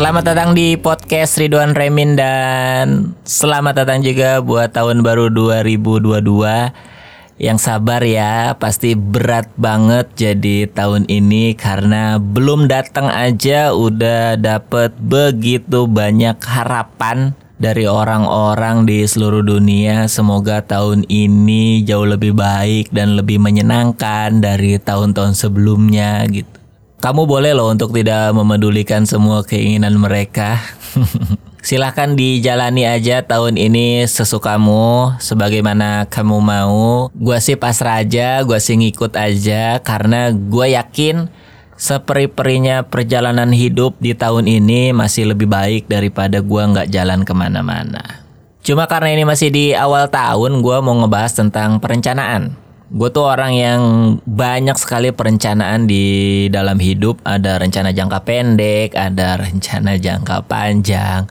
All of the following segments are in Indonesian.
Selamat datang di podcast Ridwan Remin dan selamat datang juga buat tahun baru 2022 Yang sabar ya, pasti berat banget jadi tahun ini karena belum datang aja udah dapet begitu banyak harapan dari orang-orang di seluruh dunia. Semoga tahun ini jauh lebih baik dan lebih menyenangkan dari tahun-tahun sebelumnya gitu. Kamu boleh loh untuk tidak memedulikan semua keinginan mereka. Silahkan dijalani aja tahun ini sesukamu, sebagaimana kamu mau. Gua sih pasrah aja, gua sih ngikut aja, karena gue yakin seperi-perinya perjalanan hidup di tahun ini masih lebih baik daripada gua nggak jalan ke mana-mana. Cuma karena ini masih di awal tahun, gua mau ngebahas tentang perencanaan. Gue tuh orang yang banyak sekali perencanaan di dalam hidup. Ada rencana jangka pendek, ada rencana jangka panjang.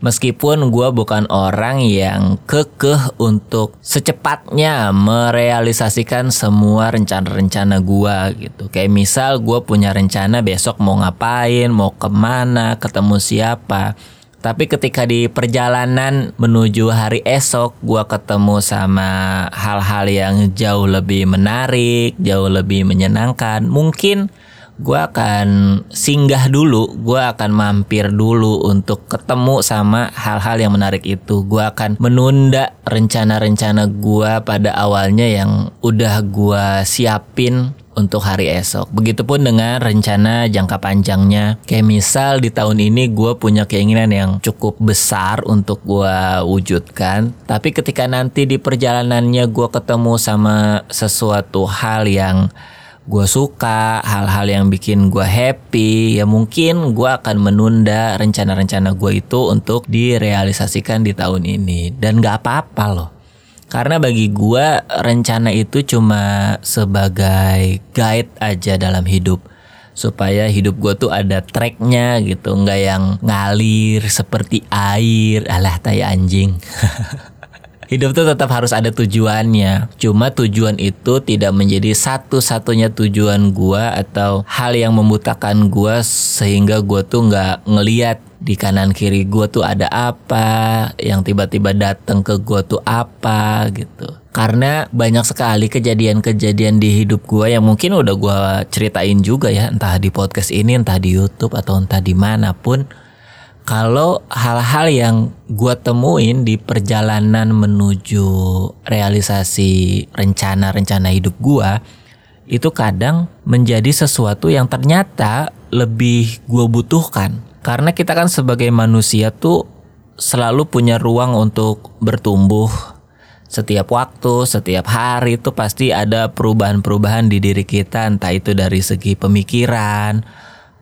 Meskipun gue bukan orang yang kekeh untuk secepatnya merealisasikan semua rencana-rencana gue gitu. Kayak misal gue punya rencana besok mau ngapain, mau ke mana, ketemu siapa. Tapi ketika di perjalanan menuju hari esok, gua ketemu sama hal-hal yang jauh lebih menarik, jauh lebih menyenangkan. Mungkin gua akan singgah dulu, gua akan mampir dulu untuk ketemu sama hal-hal yang menarik itu. Gua akan menunda rencana-rencana gua pada awalnya yang udah gua siapin untuk hari esok. Begitupun dengan rencana jangka panjangnya. Kayak misal di tahun ini gue punya keinginan yang cukup besar untuk gue wujudkan. Tapi ketika nanti di perjalanannya gue ketemu sama sesuatu hal yang gue suka, hal-hal yang bikin gue happy, ya mungkin gue akan menunda rencana-rencana gue itu untuk direalisasikan di tahun ini. Dan gak apa-apa loh. Karena bagi gue rencana itu cuma sebagai guide aja dalam hidup. Supaya hidup gue tuh ada tracknya gitu. Nggak yang ngalir seperti air. Alah tai anjing hidup tuh tetap harus ada tujuannya. Cuma tujuan itu tidak menjadi satu-satunya tujuan gua atau hal yang membutakan gua sehingga gua tuh nggak ngeliat di kanan kiri gua tuh ada apa, yang tiba-tiba datang ke gua tuh apa gitu. Karena banyak sekali kejadian-kejadian di hidup gua yang mungkin udah gua ceritain juga ya, entah di podcast ini, entah di YouTube atau entah di mana pun kalau hal-hal yang gue temuin di perjalanan menuju realisasi rencana-rencana hidup gue itu kadang menjadi sesuatu yang ternyata lebih gue butuhkan. Karena kita kan sebagai manusia tuh selalu punya ruang untuk bertumbuh. Setiap waktu, setiap hari itu pasti ada perubahan-perubahan di diri kita entah itu dari segi pemikiran,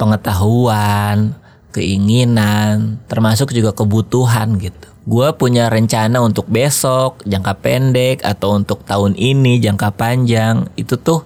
pengetahuan, keinginan, termasuk juga kebutuhan gitu. Gue punya rencana untuk besok, jangka pendek, atau untuk tahun ini, jangka panjang. Itu tuh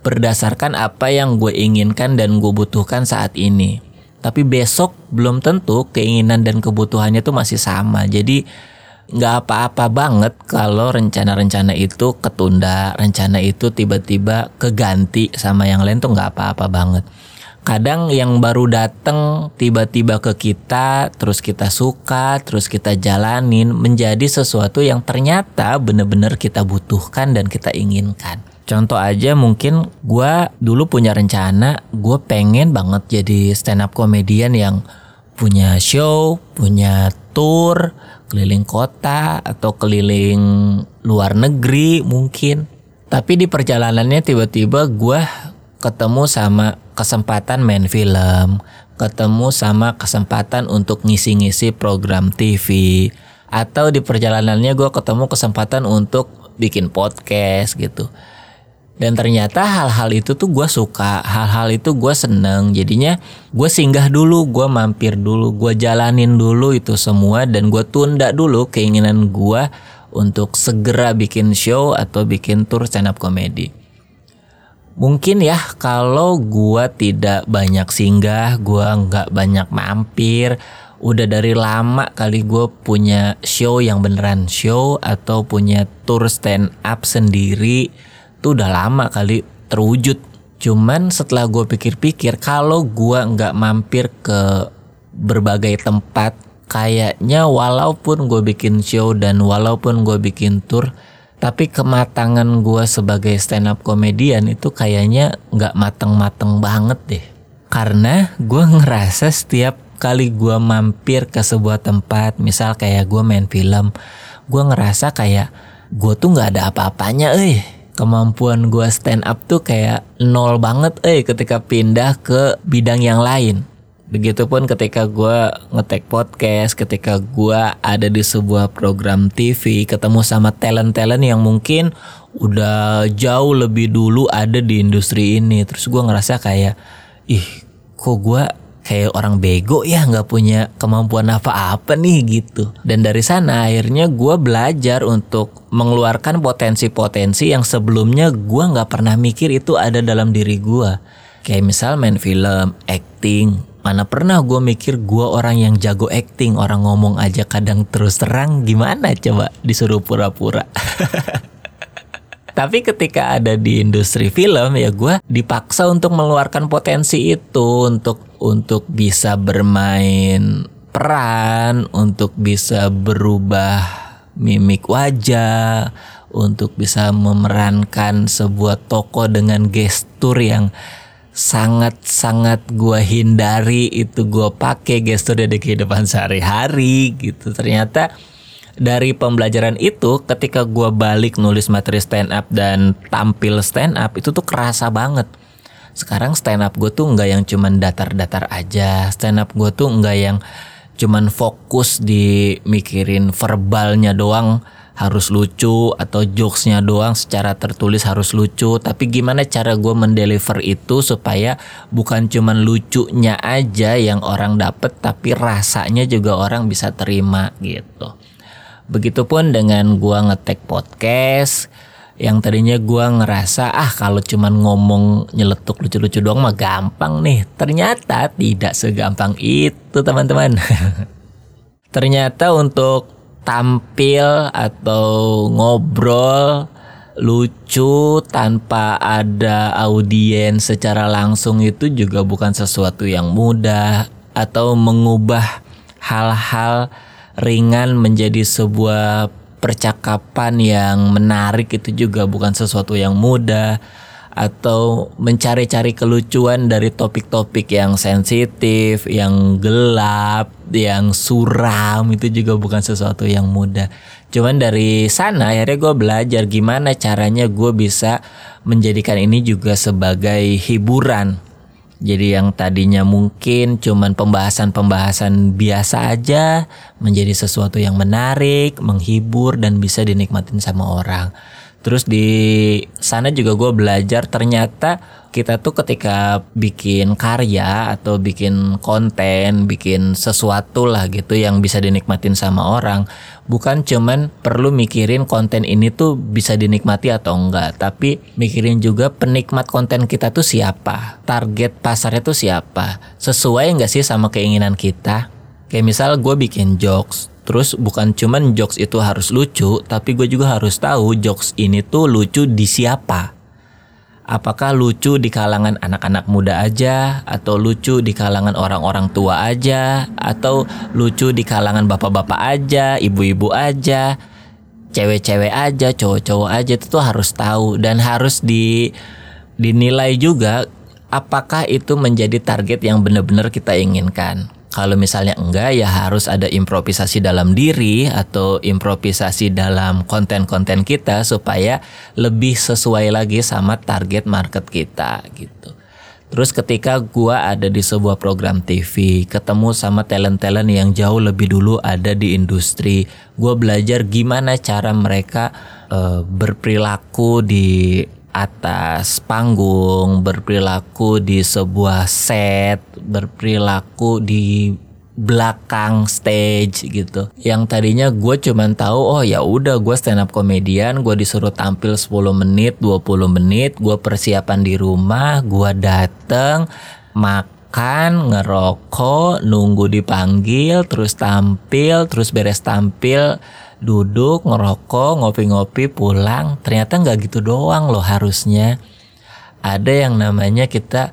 berdasarkan apa yang gue inginkan dan gue butuhkan saat ini. Tapi besok belum tentu keinginan dan kebutuhannya tuh masih sama. Jadi nggak apa-apa banget kalau rencana-rencana itu ketunda, rencana itu tiba-tiba keganti sama yang lain tuh nggak apa-apa banget kadang yang baru dateng tiba-tiba ke kita terus kita suka terus kita jalanin menjadi sesuatu yang ternyata bener-bener kita butuhkan dan kita inginkan Contoh aja mungkin gue dulu punya rencana gue pengen banget jadi stand up comedian yang punya show, punya tour, keliling kota atau keliling luar negeri mungkin. Tapi di perjalanannya tiba-tiba gue ketemu sama kesempatan main film, ketemu sama kesempatan untuk ngisi-ngisi program TV, atau di perjalanannya gue ketemu kesempatan untuk bikin podcast gitu. Dan ternyata hal-hal itu tuh gue suka, hal-hal itu gue seneng. Jadinya gue singgah dulu, gue mampir dulu, gue jalanin dulu itu semua dan gue tunda dulu keinginan gue untuk segera bikin show atau bikin tour stand up comedy. Mungkin ya kalau gua tidak banyak singgah, gua nggak banyak mampir, udah dari lama kali gue punya show yang beneran show atau punya tour stand up sendiri tuh udah lama kali terwujud. Cuman setelah gue pikir-pikir kalau gue nggak mampir ke berbagai tempat kayaknya walaupun gue bikin show dan walaupun gue bikin tour tapi kematangan gue sebagai stand up komedian itu kayaknya nggak mateng-mateng banget deh. Karena gue ngerasa setiap kali gue mampir ke sebuah tempat misal kayak gue main film gue ngerasa kayak gue tuh nggak ada apa-apanya eh kemampuan gue stand up tuh kayak nol banget eh ketika pindah ke bidang yang lain Begitupun ketika gue ngetek podcast, ketika gue ada di sebuah program TV, ketemu sama talent-talent yang mungkin udah jauh lebih dulu ada di industri ini. Terus gue ngerasa kayak, ih kok gue kayak orang bego ya nggak punya kemampuan apa-apa nih gitu. Dan dari sana akhirnya gue belajar untuk mengeluarkan potensi-potensi yang sebelumnya gue nggak pernah mikir itu ada dalam diri gue. Kayak misal main film, acting, Mana pernah gue mikir gue orang yang jago acting Orang ngomong aja kadang terus terang Gimana coba disuruh pura-pura? Tapi ketika ada di industri film ya gue dipaksa untuk mengeluarkan potensi itu Untuk untuk bisa bermain peran Untuk bisa berubah mimik wajah Untuk bisa memerankan sebuah tokoh dengan gestur yang sangat-sangat gue hindari itu gue pakai gestur di kehidupan sehari-hari gitu. Ternyata dari pembelajaran itu ketika gue balik nulis materi stand up dan tampil stand up itu tuh kerasa banget. Sekarang stand up gue tuh nggak yang cuman datar-datar aja. Stand up gue tuh nggak yang cuman fokus di mikirin verbalnya doang harus lucu atau jokesnya doang secara tertulis harus lucu. Tapi gimana cara gue mendeliver itu supaya bukan cuman lucunya aja yang orang dapet tapi rasanya juga orang bisa terima gitu. Begitupun dengan gue ngetek podcast yang tadinya gue ngerasa ah kalau cuman ngomong nyeletuk lucu-lucu doang mah gampang nih. Ternyata tidak segampang itu teman-teman. Ternyata untuk tampil atau ngobrol lucu tanpa ada audiens secara langsung itu juga bukan sesuatu yang mudah atau mengubah hal-hal ringan menjadi sebuah percakapan yang menarik itu juga bukan sesuatu yang mudah atau mencari-cari kelucuan dari topik-topik yang sensitif, yang gelap, yang suram itu juga bukan sesuatu yang mudah. Cuman dari sana akhirnya gue belajar gimana caranya gue bisa menjadikan ini juga sebagai hiburan. Jadi yang tadinya mungkin cuman pembahasan-pembahasan biasa aja menjadi sesuatu yang menarik, menghibur dan bisa dinikmatin sama orang. Terus di sana juga gue belajar ternyata kita tuh ketika bikin karya atau bikin konten, bikin sesuatu lah gitu yang bisa dinikmatin sama orang, bukan cuman perlu mikirin konten ini tuh bisa dinikmati atau enggak, tapi mikirin juga penikmat konten kita tuh siapa, target pasarnya tuh siapa, sesuai enggak sih sama keinginan kita. Kayak misal gue bikin jokes, Terus bukan cuman jokes itu harus lucu, tapi gue juga harus tahu jokes ini tuh lucu di siapa. Apakah lucu di kalangan anak-anak muda aja, atau lucu di kalangan orang-orang tua aja, atau lucu di kalangan bapak-bapak aja, ibu-ibu aja, cewek-cewek aja, cowok-cowok aja itu tuh harus tahu dan harus di dinilai juga apakah itu menjadi target yang benar-benar kita inginkan. Kalau misalnya enggak ya harus ada improvisasi dalam diri atau improvisasi dalam konten-konten kita supaya lebih sesuai lagi sama target market kita gitu. Terus ketika gua ada di sebuah program TV, ketemu sama talent-talent yang jauh lebih dulu ada di industri, gua belajar gimana cara mereka uh, berperilaku di atas panggung, berperilaku di sebuah set, berperilaku di belakang stage gitu. Yang tadinya gue cuman tahu oh ya udah gue stand up komedian, gue disuruh tampil 10 menit, 20 menit, gue persiapan di rumah, gue dateng makan, ngerokok, nunggu dipanggil, terus tampil, terus beres tampil duduk ngerokok ngopi-ngopi pulang. Ternyata nggak gitu doang loh harusnya. Ada yang namanya kita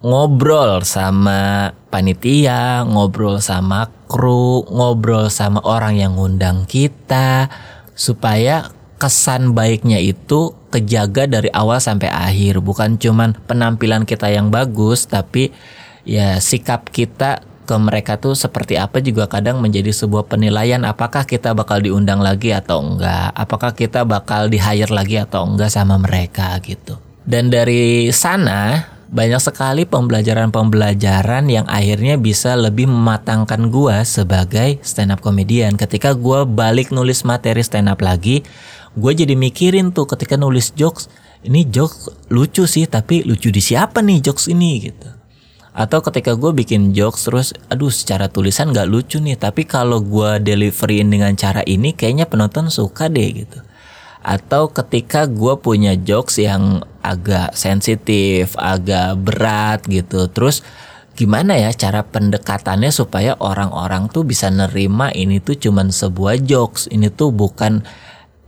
ngobrol sama panitia, ngobrol sama kru, ngobrol sama orang yang ngundang kita supaya kesan baiknya itu kejaga dari awal sampai akhir. Bukan cuman penampilan kita yang bagus tapi ya sikap kita ke mereka tuh seperti apa juga kadang menjadi sebuah penilaian apakah kita bakal diundang lagi atau enggak? Apakah kita bakal di hire lagi atau enggak sama mereka gitu. Dan dari sana banyak sekali pembelajaran-pembelajaran yang akhirnya bisa lebih mematangkan gua sebagai stand up comedian. Ketika gua balik nulis materi stand up lagi gue jadi mikirin tuh ketika nulis jokes ini jokes lucu sih tapi lucu di siapa nih jokes ini? Gitu atau ketika gue bikin jokes terus aduh secara tulisan gak lucu nih tapi kalau gue deliveryin dengan cara ini kayaknya penonton suka deh gitu. Atau ketika gue punya jokes yang agak sensitif agak berat gitu. Terus gimana ya cara pendekatannya supaya orang-orang tuh bisa nerima ini tuh cuman sebuah jokes ini tuh bukan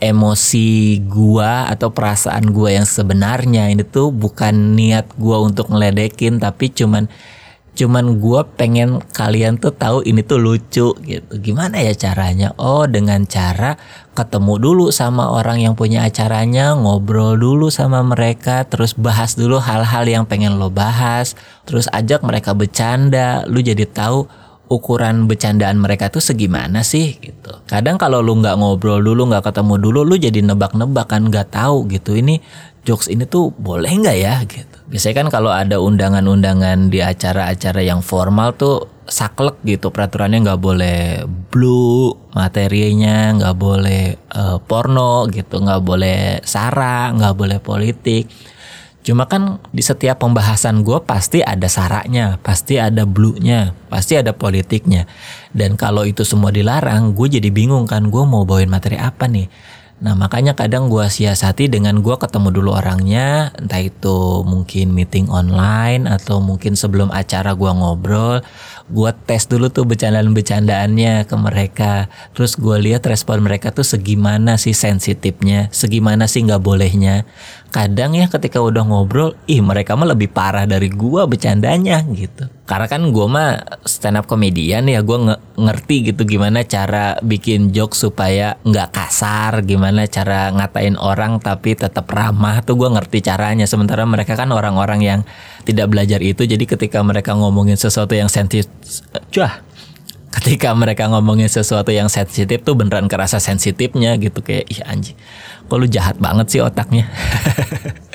emosi gua atau perasaan gua yang sebenarnya ini tuh bukan niat gua untuk ngeledekin tapi cuman cuman gua pengen kalian tuh tahu ini tuh lucu gitu. Gimana ya caranya? Oh dengan cara ketemu dulu sama orang yang punya acaranya ngobrol dulu sama mereka terus bahas dulu hal-hal yang pengen lo bahas terus ajak mereka bercanda. Lu jadi tahu ukuran bercandaan mereka tuh segimana sih gitu. Kadang kalau lu nggak ngobrol dulu, nggak ketemu dulu, lu jadi nebak-nebak kan nggak tahu gitu. Ini jokes ini tuh boleh nggak ya gitu. Biasanya kan kalau ada undangan-undangan di acara-acara yang formal tuh saklek gitu peraturannya nggak boleh blue materinya nggak boleh uh, porno gitu nggak boleh sara nggak boleh politik Cuma kan di setiap pembahasan gue pasti ada saraknya, pasti ada blue-nya, pasti ada politiknya. Dan kalau itu semua dilarang, gue jadi bingung kan gue mau bawain materi apa nih. Nah makanya kadang gue siasati dengan gue ketemu dulu orangnya, entah itu mungkin meeting online atau mungkin sebelum acara gue ngobrol, gue tes dulu tuh bercandaan-bercandaannya ke mereka. Terus gue lihat respon mereka tuh segimana sih sensitifnya, segimana sih nggak bolehnya. Kadang ya ketika udah ngobrol ih mereka mah lebih parah dari gua bercandanya gitu. Karena kan gua mah stand up komedian ya gua nge ngerti gitu gimana cara bikin joke supaya nggak kasar gimana cara ngatain orang tapi tetap ramah tuh gua ngerti caranya. Sementara mereka kan orang-orang yang tidak belajar itu jadi ketika mereka ngomongin sesuatu yang sensitif cuah ketika mereka ngomongin sesuatu yang sensitif tuh beneran kerasa sensitifnya gitu kayak ih anjing kok lu jahat banget sih otaknya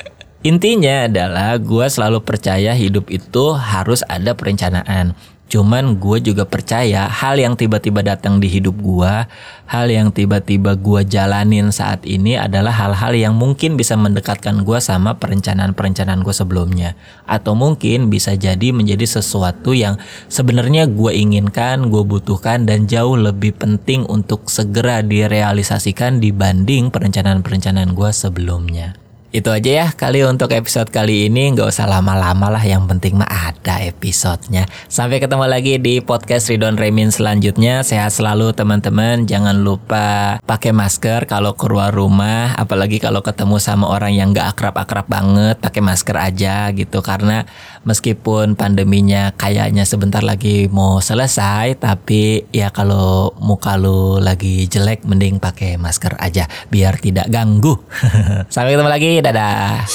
Intinya adalah gue selalu percaya hidup itu harus ada perencanaan. Cuman gue juga percaya hal yang tiba-tiba datang di hidup gue, hal yang tiba-tiba gue jalanin saat ini adalah hal-hal yang mungkin bisa mendekatkan gue sama perencanaan-perencanaan gue sebelumnya. Atau mungkin bisa jadi menjadi sesuatu yang sebenarnya gue inginkan, gue butuhkan dan jauh lebih penting untuk segera direalisasikan dibanding perencanaan-perencanaan gue sebelumnya. Itu aja ya kali untuk episode kali ini nggak usah lama-lama lah yang penting mah ada episodenya. Sampai ketemu lagi di podcast Ridon Remin selanjutnya. Sehat selalu teman-teman. Jangan lupa pakai masker kalau keluar rumah, apalagi kalau ketemu sama orang yang nggak akrab-akrab banget, pakai masker aja gitu karena meskipun pandeminya kayaknya sebentar lagi mau selesai, tapi ya kalau muka lu lagi jelek mending pakai masker aja biar tidak ganggu. Sampai ketemu lagi. Dadah.